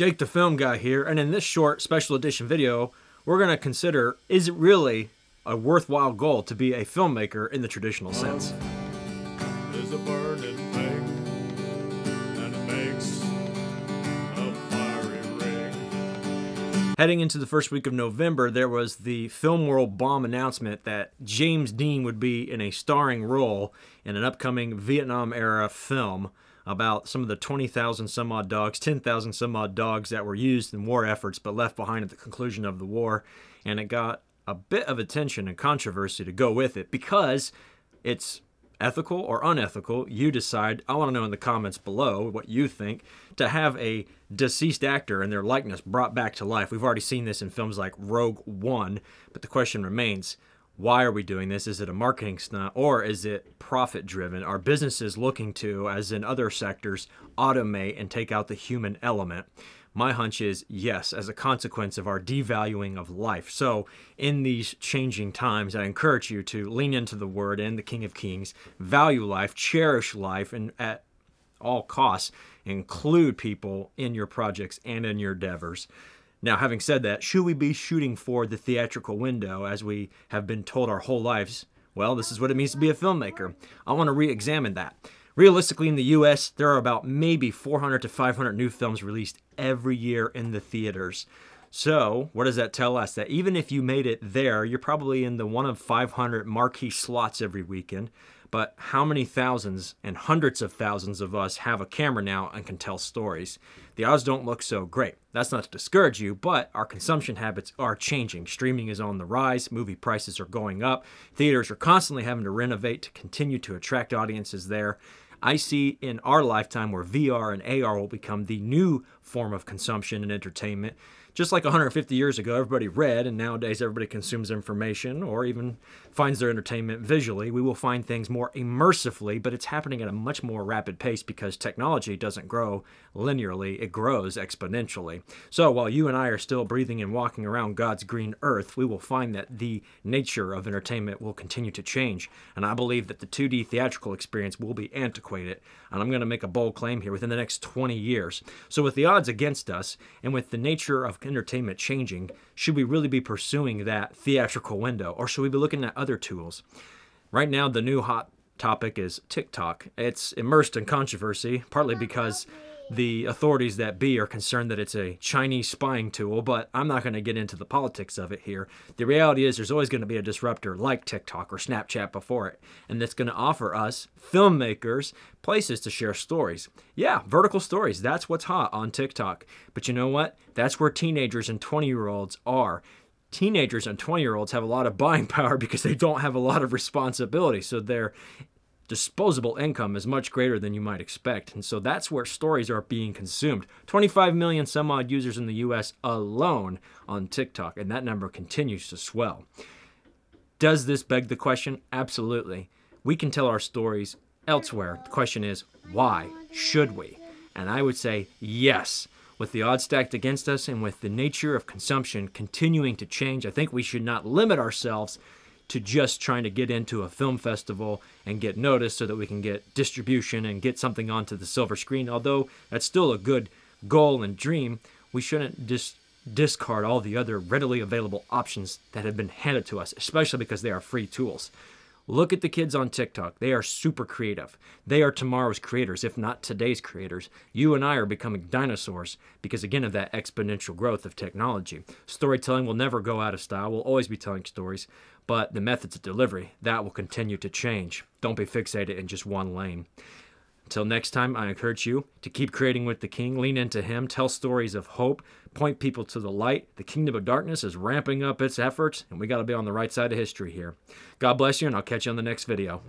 Jake the Film Guy here, and in this short special edition video, we're going to consider is it really a worthwhile goal to be a filmmaker in the traditional sense? There's a burning thing, and it makes a fiery ring. Heading into the first week of November, there was the Film World bomb announcement that James Dean would be in a starring role in an upcoming Vietnam era film about some of the 20,000 some odd dogs, 10,000 some odd dogs that were used in war efforts but left behind at the conclusion of the war. And it got a bit of attention and controversy to go with it because it's ethical or unethical. You decide. I want to know in the comments below what you think to have a deceased actor and their likeness brought back to life. We've already seen this in films like Rogue One, but the question remains why are we doing this? Is it a marketing stunt or is it profit driven? Are businesses looking to, as in other sectors, automate and take out the human element? My hunch is yes, as a consequence of our devaluing of life. So, in these changing times, I encourage you to lean into the word and the King of Kings, value life, cherish life, and at all costs, include people in your projects and in your endeavors. Now, having said that, should we be shooting for the theatrical window as we have been told our whole lives? Well, this is what it means to be a filmmaker. I want to re examine that. Realistically, in the US, there are about maybe 400 to 500 new films released every year in the theaters. So, what does that tell us? That even if you made it there, you're probably in the one of 500 marquee slots every weekend. But how many thousands and hundreds of thousands of us have a camera now and can tell stories? The odds don't look so great. That's not to discourage you, but our consumption habits are changing. Streaming is on the rise, movie prices are going up, theaters are constantly having to renovate to continue to attract audiences there. I see in our lifetime where VR and AR will become the new form of consumption and entertainment. Just like 150 years ago, everybody read, and nowadays everybody consumes information or even finds their entertainment visually. We will find things more immersively, but it's happening at a much more rapid pace because technology doesn't grow linearly, it grows exponentially. So while you and I are still breathing and walking around God's green earth, we will find that the nature of entertainment will continue to change. And I believe that the 2D theatrical experience will be antiquated. And I'm going to make a bold claim here within the next 20 years. So, with the odds against us, and with the nature of entertainment changing, should we really be pursuing that theatrical window, or should we be looking at other tools? Right now, the new hot topic is TikTok. It's immersed in controversy, partly because the authorities that be are concerned that it's a Chinese spying tool, but I'm not going to get into the politics of it here. The reality is, there's always going to be a disruptor like TikTok or Snapchat before it, and that's going to offer us, filmmakers, places to share stories. Yeah, vertical stories, that's what's hot on TikTok. But you know what? That's where teenagers and 20 year olds are teenagers and 20 year olds have a lot of buying power because they don't have a lot of responsibility. So they're disposable income is much greater than you might expect. And so that's where stories are being consumed. 25 million some odd users in the US alone on TikTok, and that number continues to swell. Does this beg the question? Absolutely. We can tell our stories elsewhere. The question is, why should we? And I would say yes. With the odds stacked against us and with the nature of consumption continuing to change, I think we should not limit ourselves to just trying to get into a film festival and get noticed so that we can get distribution and get something onto the silver screen. Although that's still a good goal and dream, we shouldn't just discard all the other readily available options that have been handed to us, especially because they are free tools. Look at the kids on TikTok. They are super creative. They are tomorrow's creators, if not today's creators. You and I are becoming dinosaurs because, again, of that exponential growth of technology. Storytelling will never go out of style. We'll always be telling stories, but the methods of delivery, that will continue to change. Don't be fixated in just one lane. Until next time, I encourage you to keep creating with the King, lean into Him, tell stories of hope, point people to the light. The kingdom of darkness is ramping up its efforts, and we got to be on the right side of history here. God bless you, and I'll catch you on the next video.